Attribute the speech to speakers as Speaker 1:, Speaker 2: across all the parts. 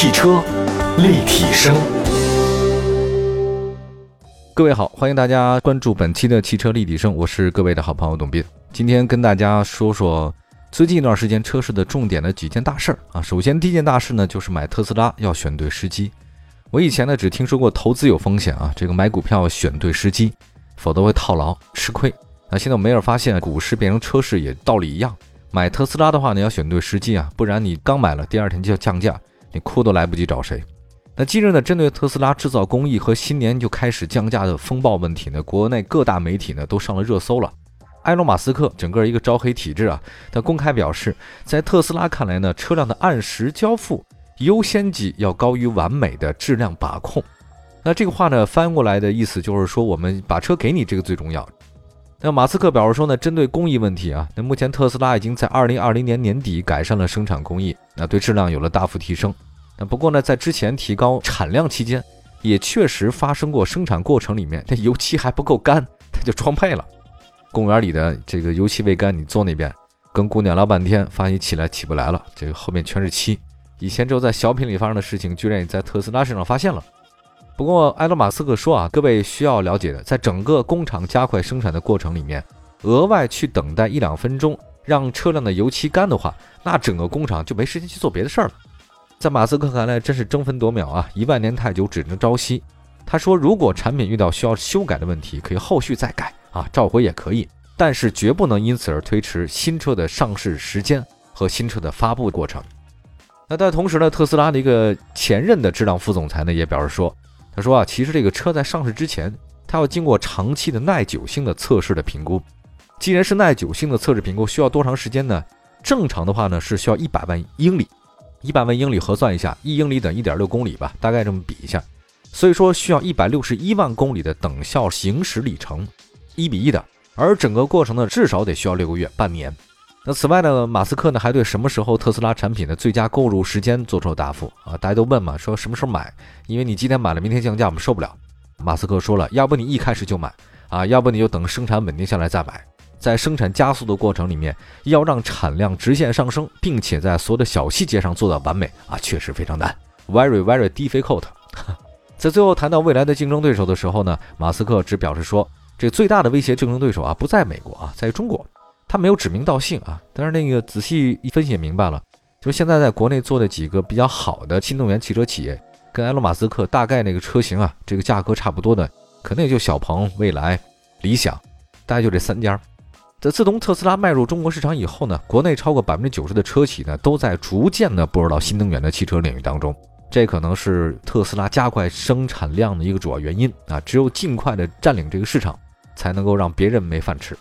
Speaker 1: 汽车立体声，
Speaker 2: 各位好，欢迎大家关注本期的汽车立体声，我是各位的好朋友董斌。今天跟大家说说最近一段时间车市的重点的几件大事儿啊。首先第一件大事呢，就是买特斯拉要选对时机。我以前呢只听说过投资有风险啊，这个买股票选对时机，否则会套牢吃亏。那现在我没有发现股市变成车市也道理一样。买特斯拉的话呢，要选对时机啊，不然你刚买了，第二天就要降价，你哭都来不及找谁。那近日呢，针对特斯拉制造工艺和新年就开始降价的风暴问题呢，国内各大媒体呢都上了热搜了。埃隆·马斯克整个一个招黑体质啊，他公开表示，在特斯拉看来呢，车辆的按时交付优先级要高于完美的质量把控。那这个话呢，翻过来的意思就是说，我们把车给你，这个最重要。那马斯克表示说呢，针对工艺问题啊，那目前特斯拉已经在二零二零年年底改善了生产工艺，那对质量有了大幅提升。那不过呢，在之前提高产量期间，也确实发生过生产过程里面这油漆还不够干，它就装配了。公园里的这个油漆未干，你坐那边跟姑娘聊半天，发现起来起不来了，这个后面全是漆。以前只有在小品里发生的事情，居然也在特斯拉身上发现了。不过，埃隆·马斯克说啊，各位需要了解的，在整个工厂加快生产的过程里面，额外去等待一两分钟，让车辆的油漆干的话，那整个工厂就没时间去做别的事儿了。在马斯克看来，真是争分夺秒啊！一万年太久，只能朝夕。他说，如果产品遇到需要修改的问题，可以后续再改啊，召回也可以，但是绝不能因此而推迟新车的上市时间和新车的发布过程。那但同时呢，特斯拉的一个前任的质量副总裁呢，也表示说。他说啊，其实这个车在上市之前，它要经过长期的耐久性的测试的评估。既然是耐久性的测试评估，需要多长时间呢？正常的话呢，是需要一百万英里。一百万英里核算一下，一英里等一点六公里吧，大概这么比一下。所以说需要一百六十一万公里的等效行驶里程，一比一的。而整个过程呢，至少得需要六个月，半年。那此外呢，马斯克呢还对什么时候特斯拉产品的最佳购入时间做出了答复啊！大家都问嘛，说什么时候买？因为你今天买了，明天降价，我们受不了。马斯克说了，要不你一开始就买啊，要不你就等生产稳定下来再买。在生产加速的过程里面，要让产量直线上升，并且在所有的小细节上做到完美啊，确实非常难，very very difficult。在最后谈到未来的竞争对手的时候呢，马斯克只表示说，这最大的威胁竞争对手啊，不在美国啊，在中国。他没有指名道姓啊，但是那个仔细一分析也明白了，就是现在在国内做的几个比较好的新能源汽车企业，跟埃隆·马斯克大概那个车型啊，这个价格差不多的，可能也就小鹏、蔚来、理想，大概就这三家。在自从特斯拉迈入中国市场以后呢，国内超过百分之九十的车企呢，都在逐渐的步入到新能源的汽车领域当中，这可能是特斯拉加快生产量的一个主要原因啊。只有尽快的占领这个市场，才能够让别人没饭吃，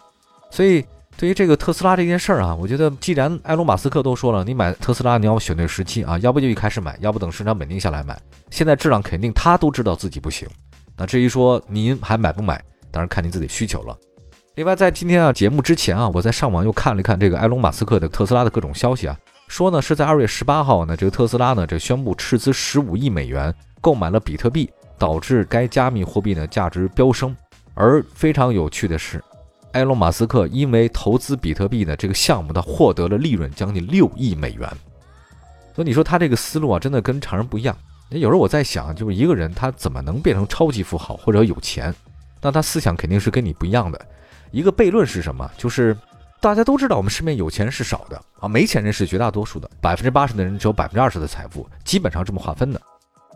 Speaker 2: 所以。对于这个特斯拉这件事儿啊，我觉得既然埃隆·马斯克都说了，你买特斯拉你要选对时期啊，要不就一开始买，要不等市场稳定下来买。现在质量肯定他都知道自己不行，那至于说您还买不买，当然看您自己需求了。另外，在今天啊节目之前啊，我在上网又看了一看这个埃隆·马斯克的特斯拉的各种消息啊，说呢是在二月十八号呢，这个特斯拉呢这宣布斥资十五亿美元购买了比特币，导致该加密货币呢价值飙升。而非常有趣的是。埃隆·马斯克因为投资比特币呢这个项目，他获得了利润将近六亿美元。所以你说他这个思路啊，真的跟常人不一样。有时候我在想，就是一个人他怎么能变成超级富豪或者有钱？那他思想肯定是跟你不一样的。一个悖论是什么？就是大家都知道我们身边有钱人是少的啊，没钱人是绝大多数的，百分之八十的人只有百分之二十的财富，基本上这么划分的。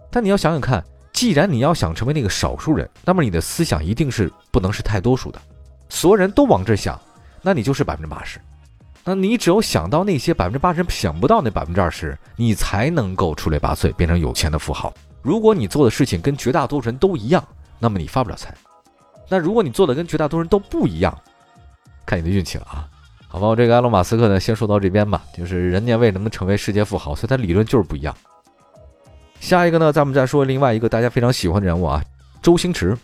Speaker 2: 但你要想想看，既然你要想成为那个少数人，那么你的思想一定是不能是太多数的。所有人都往这想，那你就是百分之八十。那你只有想到那些百分之八十想不到那百分之二十，你才能够出类拔萃，变成有钱的富豪。如果你做的事情跟绝大多数人都一样，那么你发不了财。那如果你做的跟绝大多数人都不一样，看你的运气了啊。好吧，我这个埃隆·马斯克呢，先说到这边吧。就是人家为什么能成为世界富豪，所以他理论就是不一样。下一个呢，咱们再说另外一个大家非常喜欢的人物啊，周星驰。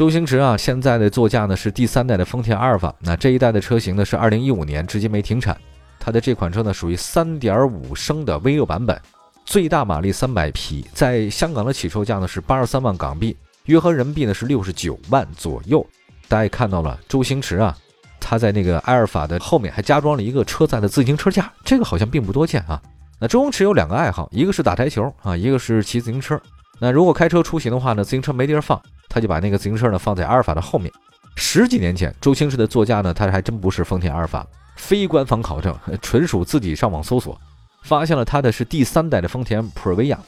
Speaker 2: 周星驰啊，现在的座驾呢是第三代的丰田阿尔法。那这一代的车型呢是二零一五年至今没停产。它的这款车呢属于三点五升的 V 六版本，最大马力三百匹，在香港的起售价呢是八十三万港币，约合人民币呢是六十九万左右。大家也看到了，周星驰啊，他在那个阿尔法的后面还加装了一个车载的自行车架，这个好像并不多见啊。那周星驰有两个爱好，一个是打台球啊，一个是骑自行车。那如果开车出行的话呢，自行车没地儿放，他就把那个自行车呢放在阿尔法的后面。十几年前，周星驰的座驾呢，他还真不是丰田阿尔法，非官方考证，纯属自己上网搜索，发现了他的是第三代的丰田普锐维亚。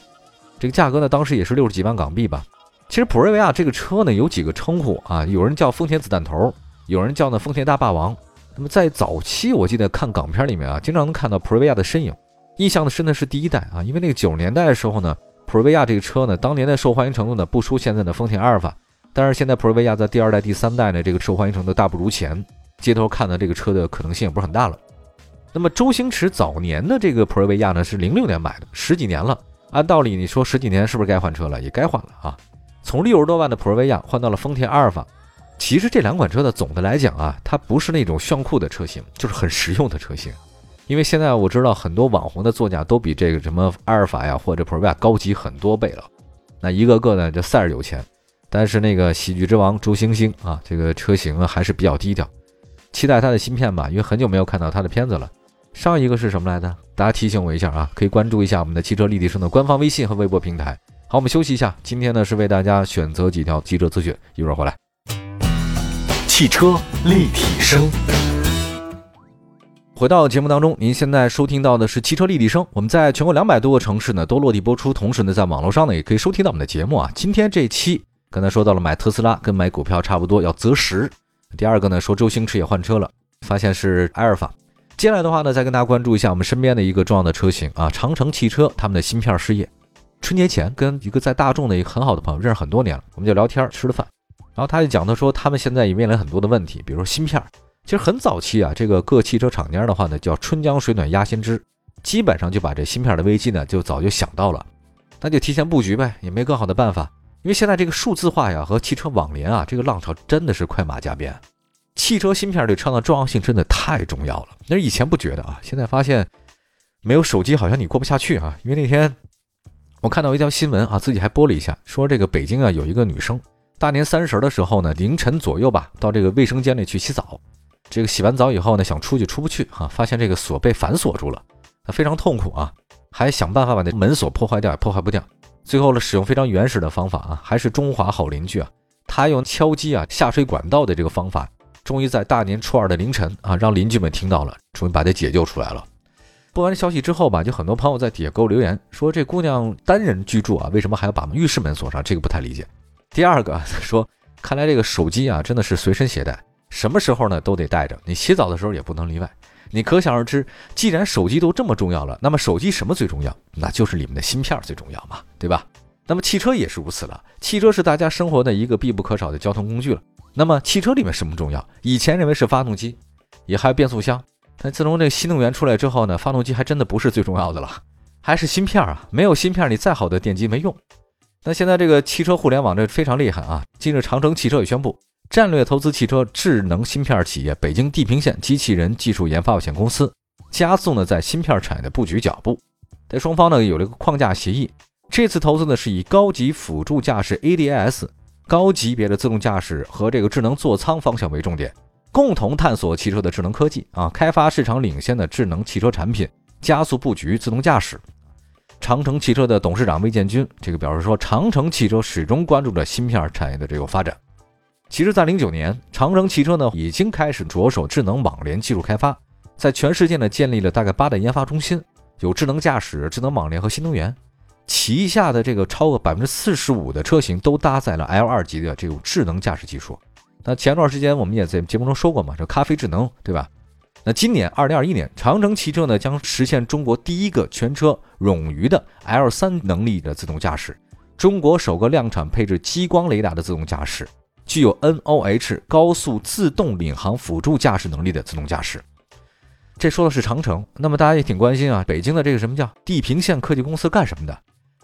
Speaker 2: 这个价格呢，当时也是六十几万港币吧。其实普锐维亚这个车呢，有几个称呼啊，有人叫丰田子弹头，有人叫呢丰田大霸王。那么在早期，我记得看港片里面啊，经常能看到普锐维亚的身影。印象的深的是第一代啊，因为那个九十年代的时候呢。普瑞维亚这个车呢，当年的受欢迎程度呢不输现在的丰田阿尔法，但是现在普瑞维亚在第二代、第三代呢，这个受欢迎程度大不如前。街头看的这个车的可能性也不是很大了。那么周星驰早年的这个普瑞维亚呢，是零六年买的，十几年了。按道理你说十几年是不是该换车了？也该换了啊。从六十多万的普瑞维亚换到了丰田阿尔法。其实这两款车呢，总的来讲啊，它不是那种炫酷的车型，就是很实用的车型。因为现在我知道很多网红的座驾都比这个什么阿尔法呀或者普锐维亚高级很多倍了，那一个个呢就赛儿有钱，但是那个喜剧之王周星星啊，这个车型啊还是比较低调，期待他的芯片吧，因为很久没有看到他的片子了。上一个是什么来着？大家提醒我一下啊，可以关注一下我们的汽车立体声的官方微信和微博平台。好，我们休息一下，今天呢是为大家选择几条汽车资讯，一会儿回来。
Speaker 1: 汽车立体声。
Speaker 2: 回到节目当中，您现在收听到的是汽车立体声。我们在全国两百多个城市呢都落地播出，同时呢在网络上呢也可以收听到我们的节目啊。今天这期刚才说到了买特斯拉跟买股票差不多要择时。第二个呢说周星驰也换车了，发现是阿尔法。接下来的话呢再跟大家关注一下我们身边的一个重要的车型啊，长城汽车他们的芯片事业。春节前跟一个在大众的一个很好的朋友认识很多年了，我们就聊天吃了饭，然后他就讲他说他们现在也面临很多的问题，比如说芯片。其实很早期啊，这个各汽车厂家的话呢，叫春江水暖鸭先知，基本上就把这芯片的危机呢，就早就想到了，那就提前布局呗，也没更好的办法。因为现在这个数字化呀和汽车网联啊，这个浪潮真的是快马加鞭，汽车芯片对车的重要性真的太重要了。那以前不觉得啊，现在发现没有手机好像你过不下去啊。因为那天我看到一条新闻啊，自己还播了一下，说这个北京啊有一个女生，大年三十的时候呢，凌晨左右吧，到这个卫生间里去洗澡。这个洗完澡以后呢，想出去出不去啊，发现这个锁被反锁住了，他非常痛苦啊，还想办法把那门锁破坏掉，也破坏不掉。最后呢，使用非常原始的方法啊，还是中华好邻居啊，他用敲击啊下水管道的这个方法，终于在大年初二的凌晨啊，让邻居们听到了，终于把他解救出来了。播完消息之后吧，就很多朋友在底下给我留言说，这姑娘单人居住啊，为什么还要把浴室门锁上？这个不太理解。第二个说，看来这个手机啊，真的是随身携带。什么时候呢都得带着，你洗澡的时候也不能例外。你可想而知，既然手机都这么重要了，那么手机什么最重要？那就是里面的芯片最重要嘛，对吧？那么汽车也是如此了，汽车是大家生活的一个必不可少的交通工具了。那么汽车里面什么重要？以前认为是发动机，也还有变速箱，但自从这个新能源出来之后呢，发动机还真的不是最重要的了，还是芯片啊！没有芯片，你再好的电机没用。那现在这个汽车互联网这非常厉害啊！近日长城汽车也宣布。战略投资汽车智能芯片企业北京地平线机器人技术研发有限公司，加速呢在芯片产业的布局脚步。在双方呢有了一个框架协议，这次投资呢是以高级辅助驾驶 ADAS、高级别的自动驾驶和这个智能座舱方向为重点，共同探索汽车的智能科技啊，开发市场领先的智能汽车产品，加速布局自动驾驶。长城汽车的董事长魏建军这个表示说，长城汽车始终关注着芯片产业的这个发展。其实，在零九年，长城汽车呢已经开始着手智能网联技术开发，在全世界呢建立了大概八大研发中心，有智能驾驶、智能网联和新能源。旗下的这个超过百分之四十五的车型都搭载了 L 二级的这种智能驾驶技术。那前段时间我们也在节目中说过嘛，这咖啡智能，对吧？那今年二零二一年，长城汽车呢将实现中国第一个全车冗余的 L 三能力的自动驾驶，中国首个量产配置激光雷达的自动驾驶。具有 NOH 高速自动领航辅助驾驶能力的自动驾驶，这说的是长城。那么大家也挺关心啊，北京的这个什么叫地平线科技公司干什么的？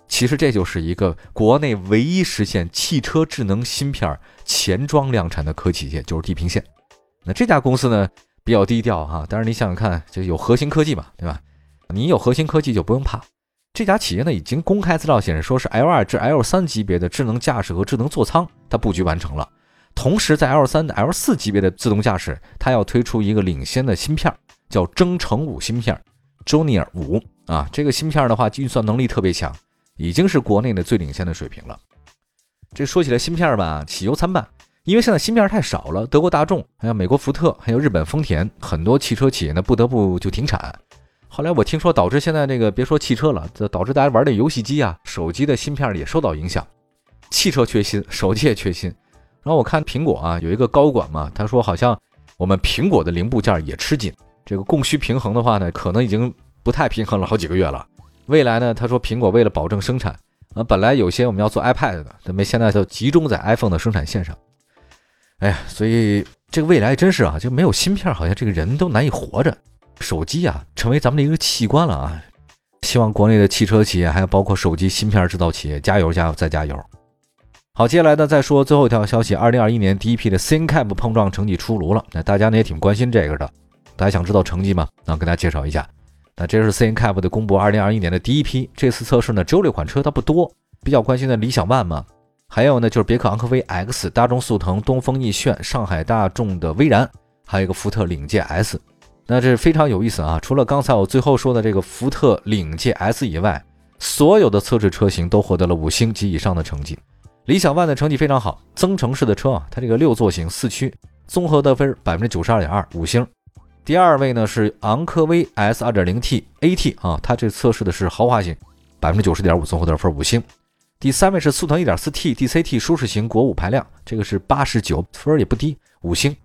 Speaker 2: 其实这就是一个国内唯一实现汽车智能芯片前装量产的科技企业，就是地平线。那这家公司呢比较低调哈，但是你想想看，就有核心科技嘛，对吧？你有核心科技就不用怕。这家企业呢已经公开资料显示，说是 L 二至 L 三级别的智能驾驶和智能座舱，它布局完成了。同时，在 L 三、L 四级别的自动驾驶，它要推出一个领先的芯片，叫征程五芯片 j o n i o r 五啊，这个芯片的话，运算能力特别强，已经是国内的最领先的水平了。这说起来芯片吧，喜忧参半，因为现在芯片太少了，德国大众、还有美国福特、还有日本丰田，很多汽车企业呢不得不就停产。后来我听说，导致现在这个别说汽车了，这导致大家玩的游戏机啊、手机的芯片也受到影响。汽车缺芯，手机也缺芯。然后我看苹果啊，有一个高管嘛，他说好像我们苹果的零部件也吃紧，这个供需平衡的话呢，可能已经不太平衡了好几个月了。未来呢，他说苹果为了保证生产，啊，本来有些我们要做 iPad 的，准备现在就集中在 iPhone 的生产线上。哎呀，所以这个未来真是啊，就没有芯片，好像这个人都难以活着。手机啊，成为咱们的一个器官了啊！希望国内的汽车企业，还有包括手机芯片制造企业，加油加油再加油！好，接下来呢，再说最后一条消息：二零二一年第一批的 ThinkCAP 碰撞成绩出炉了。那大家呢也挺关心这个的，大家想知道成绩吗？那我跟大家介绍一下，那这是 ThinkCAP 的公布，二零二一年的第一批。这次测试呢，只有六款车，它不多。比较关心的理想 ONE 嘛，还有呢就是别克昂科威 X、大众速腾、东风奕炫、上海大众的威然，还有一个福特领界 S。那这非常有意思啊！除了刚才我最后说的这个福特领界 S 以外，所有的测试车型都获得了五星及以上的成绩。理想 ONE 的成绩非常好，增程式的车啊，它这个六座型四驱，综合得分百分之九十二点二，五星。第二位呢是昂科威 S 二点零 T AT 啊，它这测试的是豪华型，百分之九十点五，综合得分五星。第三位是速腾一点四 T DCT 舒适型国五排量，这个是八十九分也不低，五星。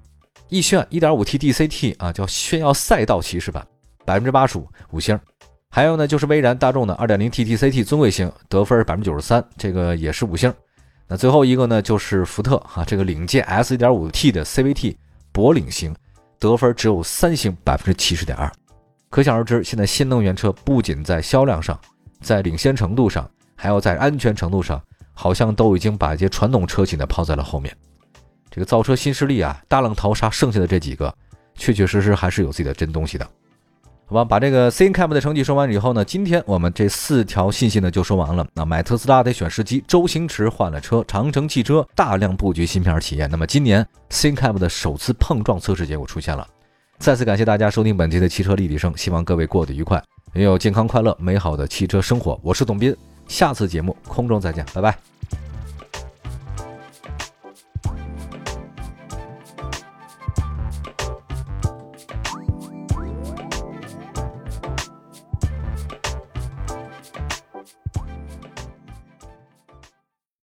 Speaker 2: 奕炫 1.5T DCT 啊，叫炫耀赛道骑士版，百分之八十五，五星。还有呢，就是威然大众的 2.0T DCT 尊贵型，得分百分之九十三，这个也是五星。那最后一个呢，就是福特哈，这个领界 S 1.5T 的 CVT 博领型，得分只有三星，百分之七十点二。可想而知，现在新能源车不仅在销量上，在领先程度上，还有在安全程度上，好像都已经把一些传统车企呢抛在了后面。这个造车新势力啊，大浪淘沙，剩下的这几个，确确实实还是有自己的真东西的。好吧，把这个 CNCAP 的成绩说完以后呢，今天我们这四条信息呢就说完了。那买特斯拉得选时机，周星驰换了车，长城汽车大量布局芯片企业。那么今年 CNCAP 的首次碰撞测试结果出现了。再次感谢大家收听本期的汽车立体声，希望各位过得愉快，拥有健康快乐美好的汽车生活。我是董斌，下次节目空中再见，拜拜。